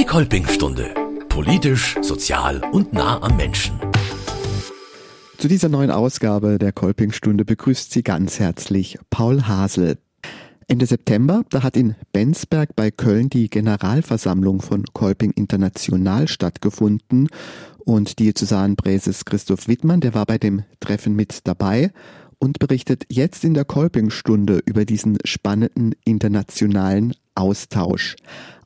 Die Kolpingstunde. Politisch, sozial und nah am Menschen. Zu dieser neuen Ausgabe der Kolpingstunde begrüßt Sie ganz herzlich Paul Hasel. Ende September, da hat in Bensberg bei Köln die Generalversammlung von Kolping International stattgefunden und Diözesanpräses Christoph Wittmann, der war bei dem Treffen mit dabei und berichtet jetzt in der Kolpingstunde über diesen spannenden internationalen Austausch.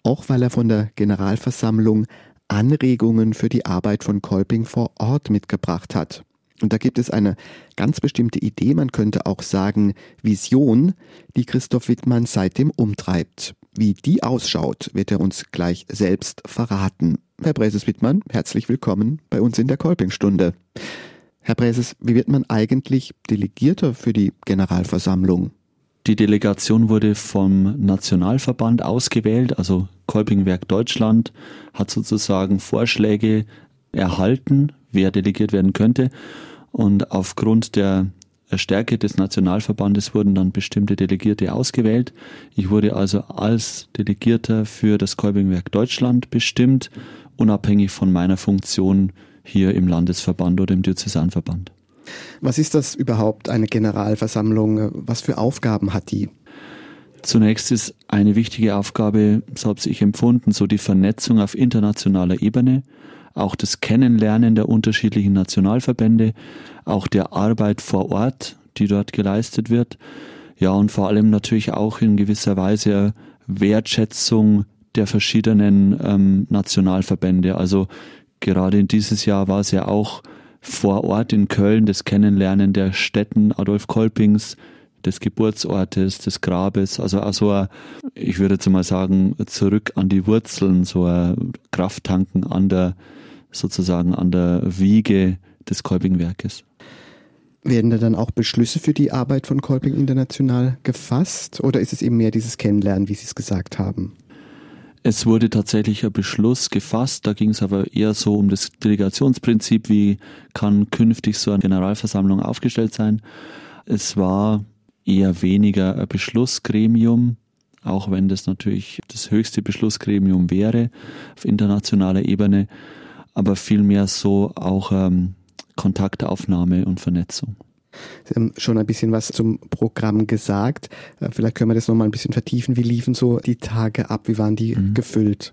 Auch weil er von der Generalversammlung Anregungen für die Arbeit von Kolping vor Ort mitgebracht hat. Und da gibt es eine ganz bestimmte Idee, man könnte auch sagen Vision, die Christoph Wittmann seitdem umtreibt. Wie die ausschaut, wird er uns gleich selbst verraten. Herr Präses Wittmann, herzlich willkommen bei uns in der Kolpingstunde. Herr Präses, wie wird man eigentlich Delegierter für die Generalversammlung? Die Delegation wurde vom Nationalverband ausgewählt, also Kolpingwerk Deutschland hat sozusagen Vorschläge erhalten, wer delegiert werden könnte. Und aufgrund der Stärke des Nationalverbandes wurden dann bestimmte Delegierte ausgewählt. Ich wurde also als Delegierter für das Kolpingwerk Deutschland bestimmt, unabhängig von meiner Funktion hier im Landesverband oder im Diözesanverband. Was ist das überhaupt, eine Generalversammlung? Was für Aufgaben hat die? Zunächst ist eine wichtige Aufgabe, so habe ich empfunden, so die Vernetzung auf internationaler Ebene auch das Kennenlernen der unterschiedlichen Nationalverbände, auch der Arbeit vor Ort, die dort geleistet wird. Ja, und vor allem natürlich auch in gewisser Weise Wertschätzung der verschiedenen ähm, Nationalverbände. Also gerade in dieses Jahr war es ja auch vor Ort in Köln das Kennenlernen der Städten Adolf Kolpings, des Geburtsortes, des Grabes, also also ich würde jetzt mal sagen, zurück an die Wurzeln, so ein Krafttanken an der sozusagen an der Wiege des Kolping-Werkes. Werden da dann auch Beschlüsse für die Arbeit von Kolping International gefasst oder ist es eben mehr dieses Kennenlernen, wie Sie es gesagt haben? Es wurde tatsächlich ein Beschluss gefasst, da ging es aber eher so um das Delegationsprinzip, wie kann künftig so eine Generalversammlung aufgestellt sein. Es war eher weniger ein Beschlussgremium, auch wenn das natürlich das höchste Beschlussgremium wäre auf internationaler Ebene aber vielmehr so auch ähm, Kontaktaufnahme und Vernetzung. Sie haben schon ein bisschen was zum Programm gesagt. Äh, vielleicht können wir das nochmal ein bisschen vertiefen. Wie liefen so die Tage ab? Wie waren die mhm. gefüllt?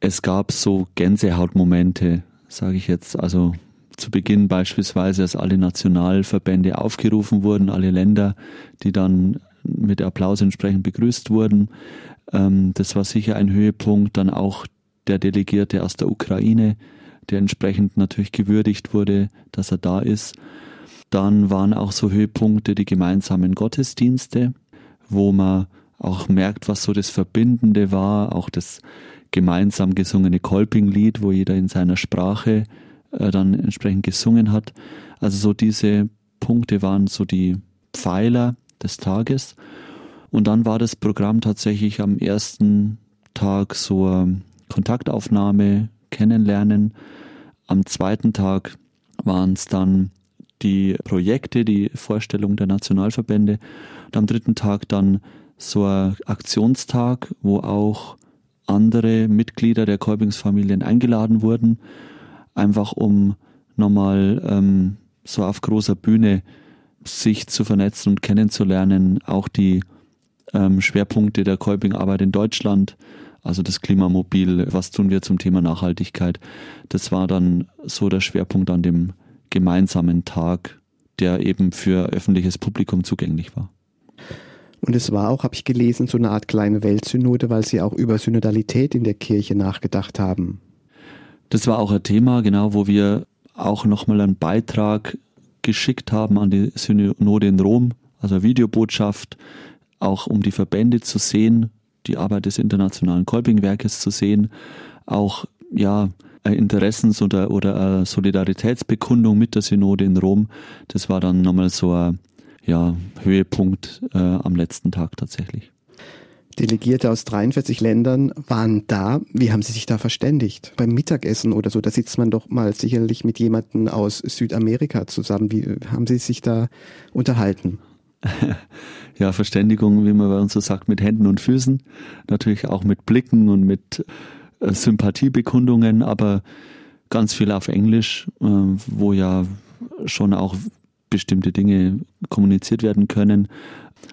Es gab so Gänsehautmomente, sage ich jetzt. Also zu Beginn beispielsweise, als alle Nationalverbände aufgerufen wurden, alle Länder, die dann mit Applaus entsprechend begrüßt wurden. Ähm, das war sicher ein Höhepunkt. Dann auch der Delegierte aus der Ukraine, der entsprechend natürlich gewürdigt wurde, dass er da ist. Dann waren auch so Höhepunkte die gemeinsamen Gottesdienste, wo man auch merkt, was so das Verbindende war, auch das gemeinsam gesungene Kolpinglied, wo jeder in seiner Sprache äh, dann entsprechend gesungen hat. Also so diese Punkte waren so die Pfeiler des Tages. Und dann war das Programm tatsächlich am ersten Tag so Kontaktaufnahme, Kennenlernen, am zweiten Tag waren es dann die Projekte, die Vorstellung der Nationalverbände. Und am dritten Tag dann so ein Aktionstag, wo auch andere Mitglieder der Kolbingsfamilien eingeladen wurden, einfach um nochmal ähm, so auf großer Bühne sich zu vernetzen und kennenzulernen, auch die ähm, Schwerpunkte der Kolping-Arbeit in Deutschland also das Klimamobil, was tun wir zum Thema Nachhaltigkeit. Das war dann so der Schwerpunkt an dem gemeinsamen Tag, der eben für öffentliches Publikum zugänglich war. Und es war auch, habe ich gelesen, so eine Art kleine Weltsynode, weil Sie auch über Synodalität in der Kirche nachgedacht haben. Das war auch ein Thema, genau, wo wir auch nochmal einen Beitrag geschickt haben an die Synode in Rom, also eine Videobotschaft, auch um die Verbände zu sehen, die Arbeit des Internationalen Kolpingwerkes zu sehen, auch ja Interessens- oder, oder Solidaritätsbekundung mit der Synode in Rom. Das war dann nochmal so ein ja, Höhepunkt äh, am letzten Tag tatsächlich. Delegierte aus 43 Ländern waren da. Wie haben Sie sich da verständigt? Beim Mittagessen oder so, da sitzt man doch mal sicherlich mit jemandem aus Südamerika zusammen. Wie haben Sie sich da unterhalten? ja, Verständigung, wie man bei uns so sagt, mit Händen und Füßen, natürlich auch mit Blicken und mit äh, Sympathiebekundungen, aber ganz viel auf Englisch, äh, wo ja schon auch bestimmte Dinge kommuniziert werden können.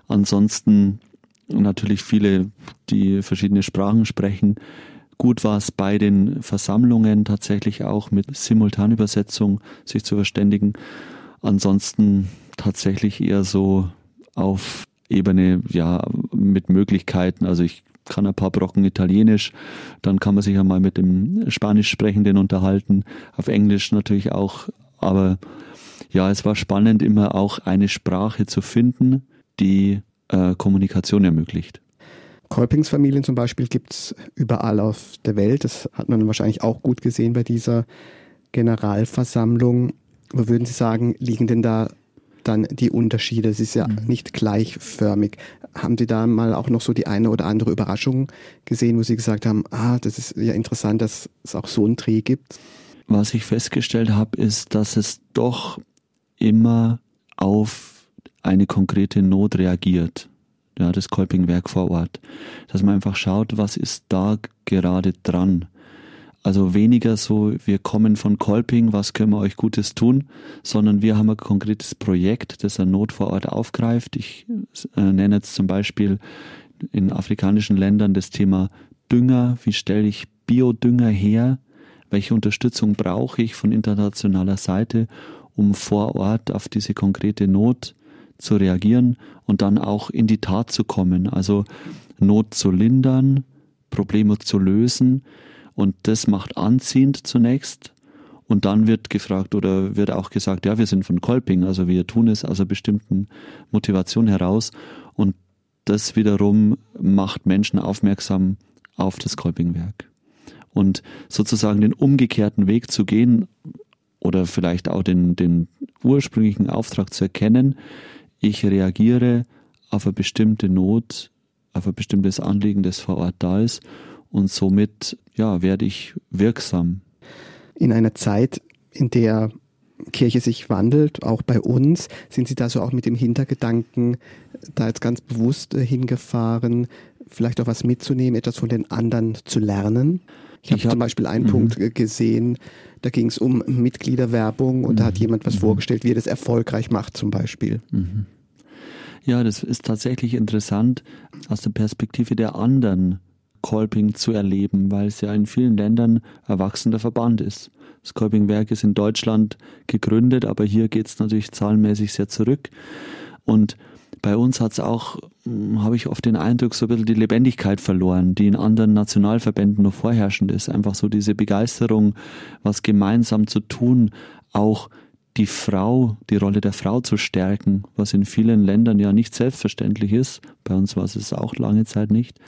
Ansonsten natürlich viele, die verschiedene Sprachen sprechen. Gut war es bei den Versammlungen tatsächlich auch mit Simultanübersetzung sich zu verständigen. Ansonsten tatsächlich eher so auf Ebene, ja, mit Möglichkeiten. Also ich kann ein paar Brocken Italienisch, dann kann man sich ja mal mit dem Spanisch Sprechenden unterhalten, auf Englisch natürlich auch, aber ja, es war spannend, immer auch eine Sprache zu finden, die äh, Kommunikation ermöglicht. Kolpingsfamilien zum Beispiel gibt es überall auf der Welt. Das hat man wahrscheinlich auch gut gesehen bei dieser Generalversammlung. Wo würden Sie sagen, liegen denn da dann die Unterschiede? Es ist ja mhm. nicht gleichförmig. Haben Sie da mal auch noch so die eine oder andere Überraschung gesehen, wo Sie gesagt haben, ah, das ist ja interessant, dass es auch so einen Dreh gibt? Was ich festgestellt habe, ist, dass es doch immer auf eine konkrete Not reagiert. Ja, das Kolpingwerk vor Ort. Dass man einfach schaut, was ist da gerade dran. Also weniger so, wir kommen von Kolping, was können wir euch Gutes tun, sondern wir haben ein konkretes Projekt, das eine Not vor Ort aufgreift. Ich äh, nenne jetzt zum Beispiel in afrikanischen Ländern das Thema Dünger. Wie stelle ich Biodünger her? Welche Unterstützung brauche ich von internationaler Seite, um vor Ort auf diese konkrete Not zu reagieren und dann auch in die Tat zu kommen. Also Not zu lindern, Probleme zu lösen. Und das macht anziehend zunächst. Und dann wird gefragt oder wird auch gesagt, ja, wir sind von Kolping, also wir tun es aus einer bestimmten Motivation heraus. Und das wiederum macht Menschen aufmerksam auf das Kolpingwerk. Und sozusagen den umgekehrten Weg zu gehen oder vielleicht auch den, den ursprünglichen Auftrag zu erkennen, ich reagiere auf eine bestimmte Not, auf ein bestimmtes Anliegen, das vor Ort da ist und somit ja, werde ich wirksam. In einer Zeit, in der Kirche sich wandelt, auch bei uns, sind Sie da so auch mit dem Hintergedanken da jetzt ganz bewusst äh, hingefahren, vielleicht auch was mitzunehmen, etwas von den anderen zu lernen? Ich habe hab, zum Beispiel einen -hmm. Punkt äh, gesehen, da ging es um Mitgliederwerbung und mhm. da hat mhm. jemand was mhm. vorgestellt, wie er das erfolgreich macht zum Beispiel. Mhm. Ja, das ist tatsächlich interessant aus der Perspektive der anderen Kolping zu erleben, weil es ja in vielen Ländern erwachsener Verband ist. Das Kolpingwerk ist in Deutschland gegründet, aber hier geht es natürlich zahlenmäßig sehr zurück. Und bei uns hat es auch, hm, habe ich oft den Eindruck, so ein bisschen die Lebendigkeit verloren, die in anderen Nationalverbänden noch vorherrschend ist. Einfach so diese Begeisterung, was gemeinsam zu tun, auch die Frau, die Rolle der Frau zu stärken, was in vielen Ländern ja nicht selbstverständlich ist. Bei uns war es auch lange Zeit nicht.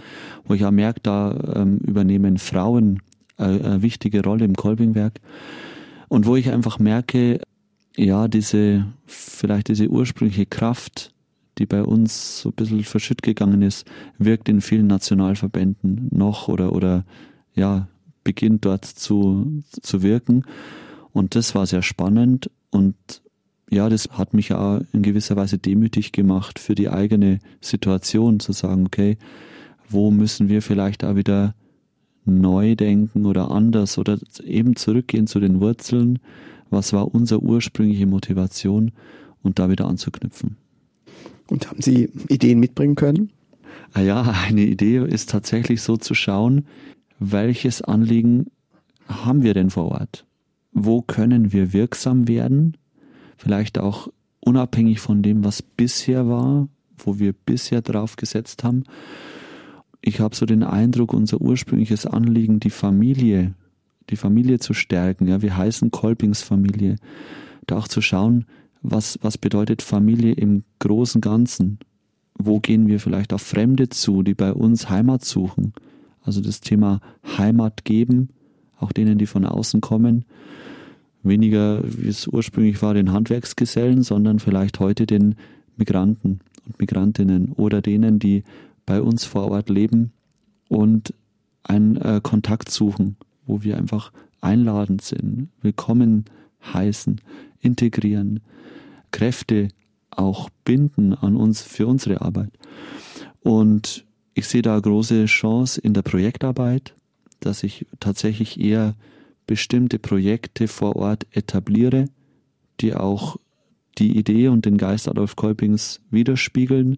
Wo ich auch merke, da ähm, übernehmen Frauen äh, eine wichtige Rolle im Kolbingwerk. Und wo ich einfach merke, ja, diese, vielleicht diese ursprüngliche Kraft, die bei uns so ein bisschen verschütt gegangen ist, wirkt in vielen Nationalverbänden noch oder, oder ja, beginnt dort zu, zu wirken. Und das war sehr spannend und ja, das hat mich auch in gewisser Weise demütig gemacht für die eigene Situation, zu sagen, okay, wo müssen wir vielleicht auch wieder neu denken oder anders oder eben zurückgehen zu den Wurzeln, was war unsere ursprüngliche Motivation und da wieder anzuknüpfen. Und haben Sie Ideen mitbringen können? Ah ja, eine Idee ist tatsächlich so zu schauen, welches Anliegen haben wir denn vor Ort? Wo können wir wirksam werden? Vielleicht auch unabhängig von dem, was bisher war, wo wir bisher drauf gesetzt haben. Ich habe so den Eindruck, unser ursprüngliches Anliegen, die Familie, die Familie zu stärken. Ja, wir heißen Kolpings Familie. Da auch zu schauen, was, was bedeutet Familie im großen Ganzen? Wo gehen wir vielleicht auf Fremde zu, die bei uns Heimat suchen? Also das Thema Heimat geben, auch denen, die von außen kommen. Weniger, wie es ursprünglich war, den Handwerksgesellen, sondern vielleicht heute den Migranten und Migrantinnen oder denen, die bei uns vor Ort leben und einen äh, Kontakt suchen, wo wir einfach einladend sind, willkommen heißen, integrieren, Kräfte auch binden an uns für unsere Arbeit. Und ich sehe da große Chance in der Projektarbeit, dass ich tatsächlich eher bestimmte Projekte vor Ort etabliere, die auch die Idee und den Geist Adolf Kolpings widerspiegeln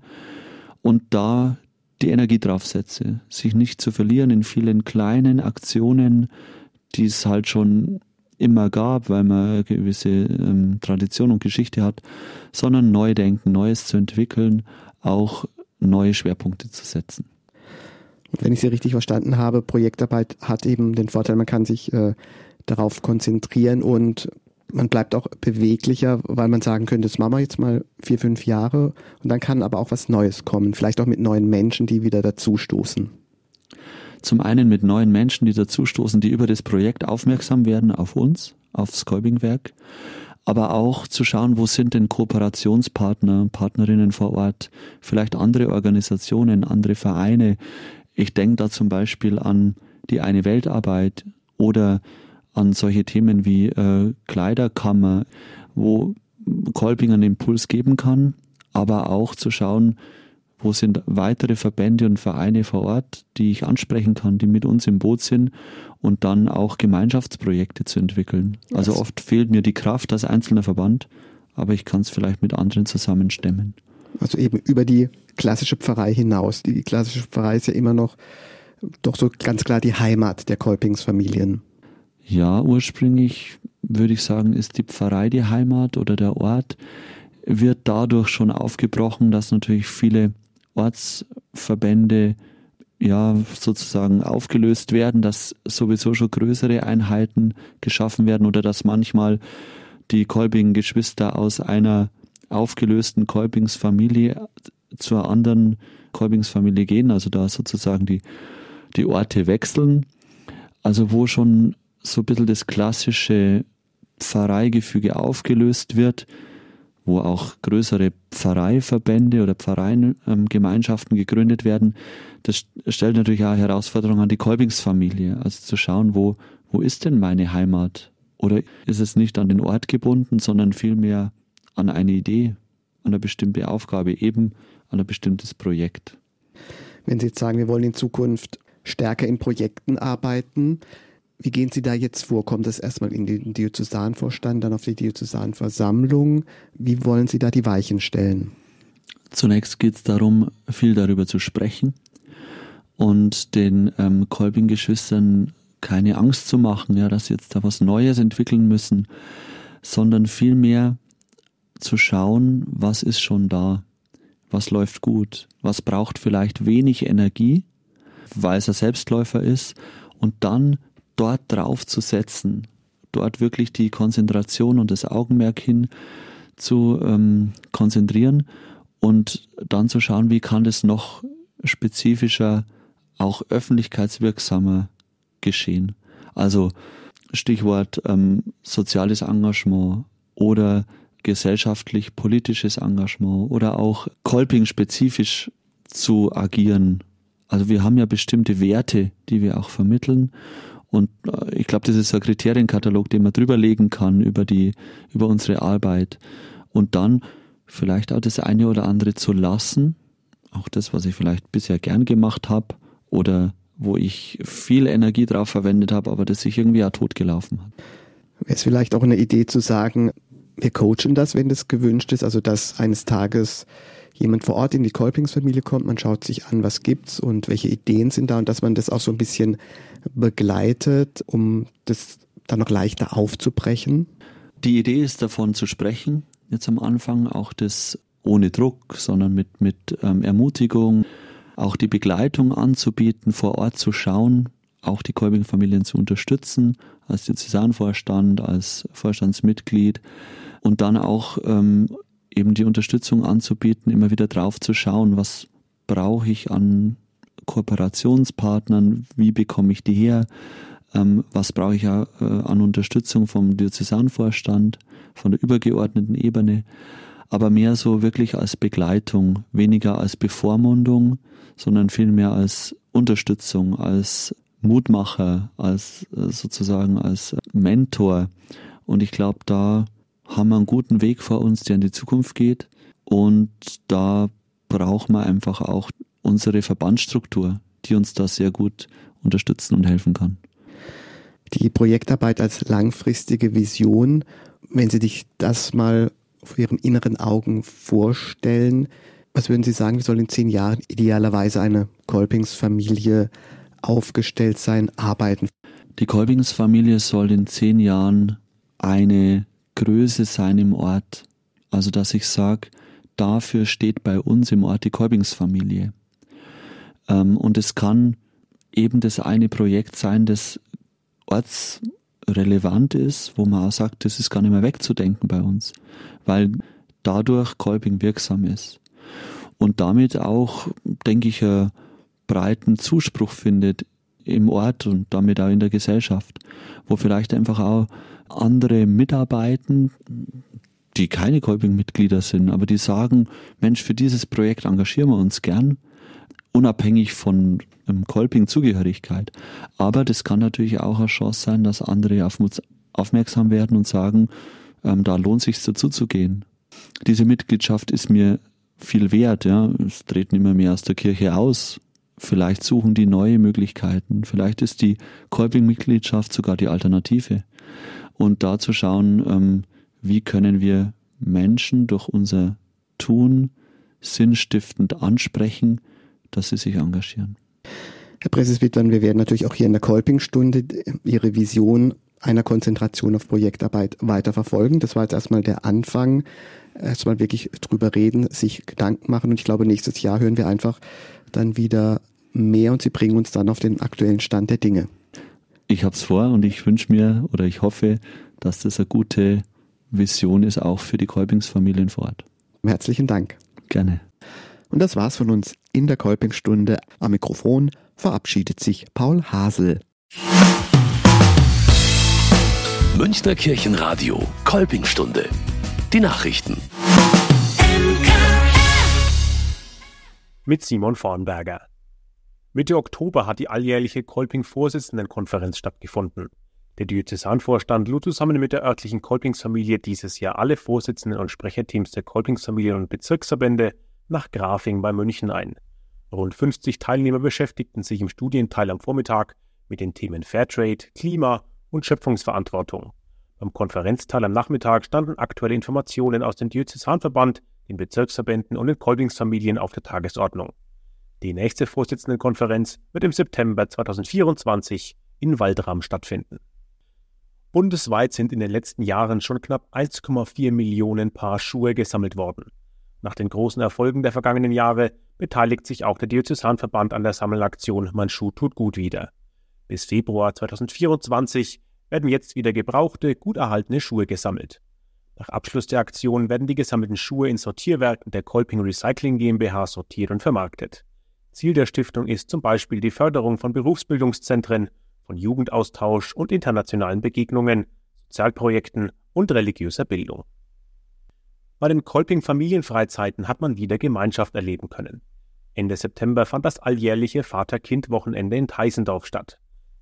und da die Energie drauf setze, sich nicht zu verlieren in vielen kleinen Aktionen, die es halt schon immer gab, weil man eine gewisse ähm, Tradition und Geschichte hat, sondern neu denken, Neues zu entwickeln, auch neue Schwerpunkte zu setzen. Wenn ich Sie richtig verstanden habe, Projektarbeit hat eben den Vorteil, man kann sich äh, darauf konzentrieren und man bleibt auch beweglicher, weil man sagen könnte, das machen wir jetzt mal vier, fünf Jahre und dann kann aber auch was Neues kommen, vielleicht auch mit neuen Menschen, die wieder dazustoßen. Zum einen mit neuen Menschen, die dazustoßen, die über das Projekt aufmerksam werden auf uns, aufs Kolbingwerk, aber auch zu schauen, wo sind denn Kooperationspartner, Partnerinnen vor Ort, vielleicht andere Organisationen, andere Vereine. Ich denke da zum Beispiel an die eine Weltarbeit oder an solche Themen wie äh, Kleiderkammer, wo Kolping einen Impuls geben kann, aber auch zu schauen, wo sind weitere Verbände und Vereine vor Ort, die ich ansprechen kann, die mit uns im Boot sind und dann auch Gemeinschaftsprojekte zu entwickeln. Also oft fehlt mir die Kraft als einzelner Verband, aber ich kann es vielleicht mit anderen zusammenstemmen. Also eben über die klassische Pfarrei hinaus. Die klassische Pfarrei ist ja immer noch doch so ganz klar die Heimat der Kolpingsfamilien. Ja, ursprünglich würde ich sagen, ist die Pfarrei die Heimat oder der Ort, wird dadurch schon aufgebrochen, dass natürlich viele Ortsverbände ja sozusagen aufgelöst werden, dass sowieso schon größere Einheiten geschaffen werden oder dass manchmal die Kolbing-Geschwister aus einer aufgelösten Kolbingsfamilie zur anderen Kolbingsfamilie gehen, also da sozusagen die, die Orte wechseln. Also wo schon so ein bisschen das klassische Pfarreigefüge aufgelöst wird, wo auch größere Pfarreiverbände oder Pfarreiengemeinschaften gegründet werden. Das stellt natürlich auch Herausforderungen an die Kolbingsfamilie, also zu schauen, wo, wo ist denn meine Heimat? Oder ist es nicht an den Ort gebunden, sondern vielmehr an eine Idee, an eine bestimmte Aufgabe, eben an ein bestimmtes Projekt? Wenn Sie jetzt sagen, wir wollen in Zukunft stärker in Projekten arbeiten, wie gehen Sie da jetzt vor? Kommt das erstmal in den Diözesanvorstand, dann auf die Diözesanversammlung? Wie wollen Sie da die Weichen stellen? Zunächst geht es darum, viel darüber zu sprechen und den ähm, Kolbing-Geschwistern keine Angst zu machen, ja, dass sie jetzt da was Neues entwickeln müssen, sondern vielmehr zu schauen, was ist schon da, was läuft gut, was braucht vielleicht wenig Energie, weil es ein Selbstläufer ist, und dann dort drauf zu setzen, dort wirklich die Konzentration und das Augenmerk hin zu ähm, konzentrieren und dann zu schauen, wie kann das noch spezifischer, auch öffentlichkeitswirksamer geschehen. Also Stichwort ähm, soziales Engagement oder gesellschaftlich-politisches Engagement oder auch Kolping-spezifisch zu agieren. Also wir haben ja bestimmte Werte, die wir auch vermitteln und äh, ich glaube, das ist so ein Kriterienkatalog, den man drüberlegen kann über die, über unsere Arbeit. Und dann vielleicht auch das eine oder andere zu lassen, auch das, was ich vielleicht bisher gern gemacht habe oder wo ich viel Energie drauf verwendet habe, aber das sich irgendwie auch totgelaufen hat. Wäre es vielleicht auch eine Idee zu sagen, wir coachen das, wenn das gewünscht ist, also dass eines Tages jemand vor Ort in die Kolpingsfamilie kommt, man schaut sich an, was gibt's und welche Ideen sind da und dass man das auch so ein bisschen begleitet, um das dann noch leichter aufzubrechen? Die Idee ist davon zu sprechen, jetzt am Anfang auch das ohne Druck, sondern mit, mit ähm, Ermutigung, auch die Begleitung anzubieten, vor Ort zu schauen, auch die Kolbing-Familien zu unterstützen, als Diözesanvorstand, als Vorstandsmitglied und dann auch ähm, eben die Unterstützung anzubieten, immer wieder drauf zu schauen, was brauche ich an Kooperationspartnern, wie bekomme ich die her, ähm, was brauche ich äh, an Unterstützung vom Diözesanvorstand, von der übergeordneten Ebene, aber mehr so wirklich als Begleitung, weniger als Bevormundung, sondern vielmehr als Unterstützung, als Mutmacher, als äh, sozusagen als Mentor. Und ich glaube, da haben wir einen guten Weg vor uns, der in die Zukunft geht. Und da braucht man einfach auch unsere Verbandsstruktur, die uns da sehr gut unterstützen und helfen kann. Die Projektarbeit als langfristige Vision, wenn Sie sich das mal vor Ihren inneren Augen vorstellen, was würden Sie sagen, wie soll in zehn Jahren idealerweise eine Kolpingsfamilie aufgestellt sein, arbeiten? Die Kolpingsfamilie soll in zehn Jahren eine Größe sein im Ort. Also, dass ich sage, dafür steht bei uns im Ort die Kolpingsfamilie. Ähm, und es kann eben das eine Projekt sein, das ortsrelevant ist, wo man auch sagt, das ist gar nicht mehr wegzudenken bei uns, weil dadurch Kolping wirksam ist und damit auch, denke ich, einen breiten Zuspruch findet im Ort und damit auch in der Gesellschaft, wo vielleicht einfach auch andere mitarbeiten, die keine Kolping-Mitglieder sind, aber die sagen, Mensch, für dieses Projekt engagieren wir uns gern, unabhängig von ähm, Kolping-Zugehörigkeit. Aber das kann natürlich auch eine Chance sein, dass andere auf uns aufmerksam werden und sagen, ähm, da lohnt sich dazu zu gehen. Diese Mitgliedschaft ist mir viel wert. Ja. Es treten immer mehr aus der Kirche aus. Vielleicht suchen die neue Möglichkeiten. Vielleicht ist die Kolping-Mitgliedschaft sogar die Alternative. Und da zu schauen, ähm, wie können wir Menschen durch unser Tun sinnstiftend ansprechen, dass sie sich engagieren. Herr Präses-Wittmann, wir werden natürlich auch hier in der Kolping-Stunde Ihre Vision einer Konzentration auf Projektarbeit weiter verfolgen. Das war jetzt erstmal der Anfang erstmal wirklich drüber reden, sich Gedanken machen. Und ich glaube, nächstes Jahr hören wir einfach dann wieder mehr und sie bringen uns dann auf den aktuellen Stand der Dinge. Ich habe es vor und ich wünsche mir oder ich hoffe, dass das eine gute Vision ist, auch für die Kolpingsfamilien vor Ort. Herzlichen Dank. Gerne. Und das war's von uns in der Kolpingstunde. Am Mikrofon verabschiedet sich Paul Hasel. Münchner Kirchenradio Kolpingstunde die Nachrichten. Mit Simon Vornberger. Mitte Oktober hat die alljährliche Kolping-Vorsitzendenkonferenz stattgefunden. Der Diözesanvorstand lud zusammen mit der örtlichen Kolpingsfamilie dieses Jahr alle Vorsitzenden und Sprecherteams der Kolpingsfamilien und Bezirksverbände nach Grafing bei München ein. Rund 50 Teilnehmer beschäftigten sich im Studienteil am Vormittag mit den Themen Fairtrade, Klima und Schöpfungsverantwortung. Am Konferenzteil am Nachmittag standen aktuelle Informationen aus dem Diözesanverband, den Bezirksverbänden und den Kolbingsfamilien auf der Tagesordnung. Die nächste Vorsitzendenkonferenz wird im September 2024 in Waldram stattfinden. Bundesweit sind in den letzten Jahren schon knapp 1,4 Millionen Paar Schuhe gesammelt worden. Nach den großen Erfolgen der vergangenen Jahre beteiligt sich auch der Diözesanverband an der Sammelaktion Mein Schuh tut gut wieder. Bis Februar 2024 werden jetzt wieder gebrauchte, gut erhaltene Schuhe gesammelt. Nach Abschluss der Aktion werden die gesammelten Schuhe in Sortierwerken der Kolping Recycling GmbH sortiert und vermarktet. Ziel der Stiftung ist zum Beispiel die Förderung von Berufsbildungszentren, von Jugendaustausch und internationalen Begegnungen, Sozialprojekten und religiöser Bildung. Bei den Kolping Familienfreizeiten hat man wieder Gemeinschaft erleben können. Ende September fand das alljährliche Vater-Kind-Wochenende in Teisendorf statt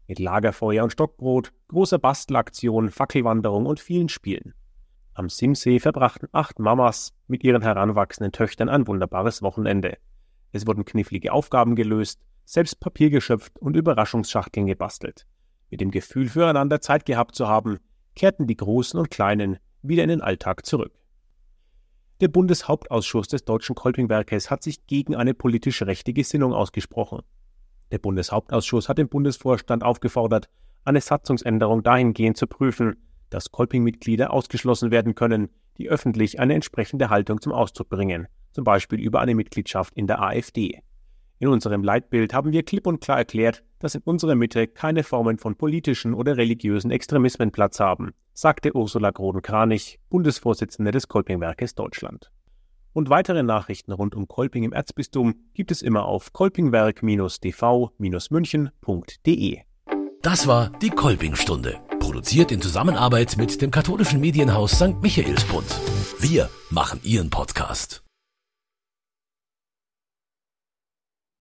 mit Lagerfeuer und Stockbrot, großer Bastelaktion, Fackelwanderung und vielen Spielen. Am Simsee verbrachten acht Mamas mit ihren heranwachsenden Töchtern ein wunderbares Wochenende. Es wurden knifflige Aufgaben gelöst, selbst Papier geschöpft und Überraschungsschachteln gebastelt. Mit dem Gefühl füreinander Zeit gehabt zu haben, kehrten die Großen und Kleinen wieder in den Alltag zurück. Der Bundeshauptausschuss des Deutschen Kolpingwerkes hat sich gegen eine politisch rechte Gesinnung ausgesprochen. Der Bundeshauptausschuss hat den Bundesvorstand aufgefordert, eine Satzungsänderung dahingehend zu prüfen, dass Kolping-Mitglieder ausgeschlossen werden können, die öffentlich eine entsprechende Haltung zum Ausdruck bringen, zum Beispiel über eine Mitgliedschaft in der AfD. In unserem Leitbild haben wir klipp und klar erklärt, dass in unserer Mitte keine Formen von politischen oder religiösen Extremismen Platz haben, sagte Ursula Groden-Kranich, Bundesvorsitzende des Kolpingwerkes Deutschland. Und weitere Nachrichten rund um Kolping im Erzbistum gibt es immer auf kolpingwerk-dv-münchen.de. Das war die Kolpingstunde, produziert in Zusammenarbeit mit dem katholischen Medienhaus St. Michaelsbund. Wir machen Ihren Podcast.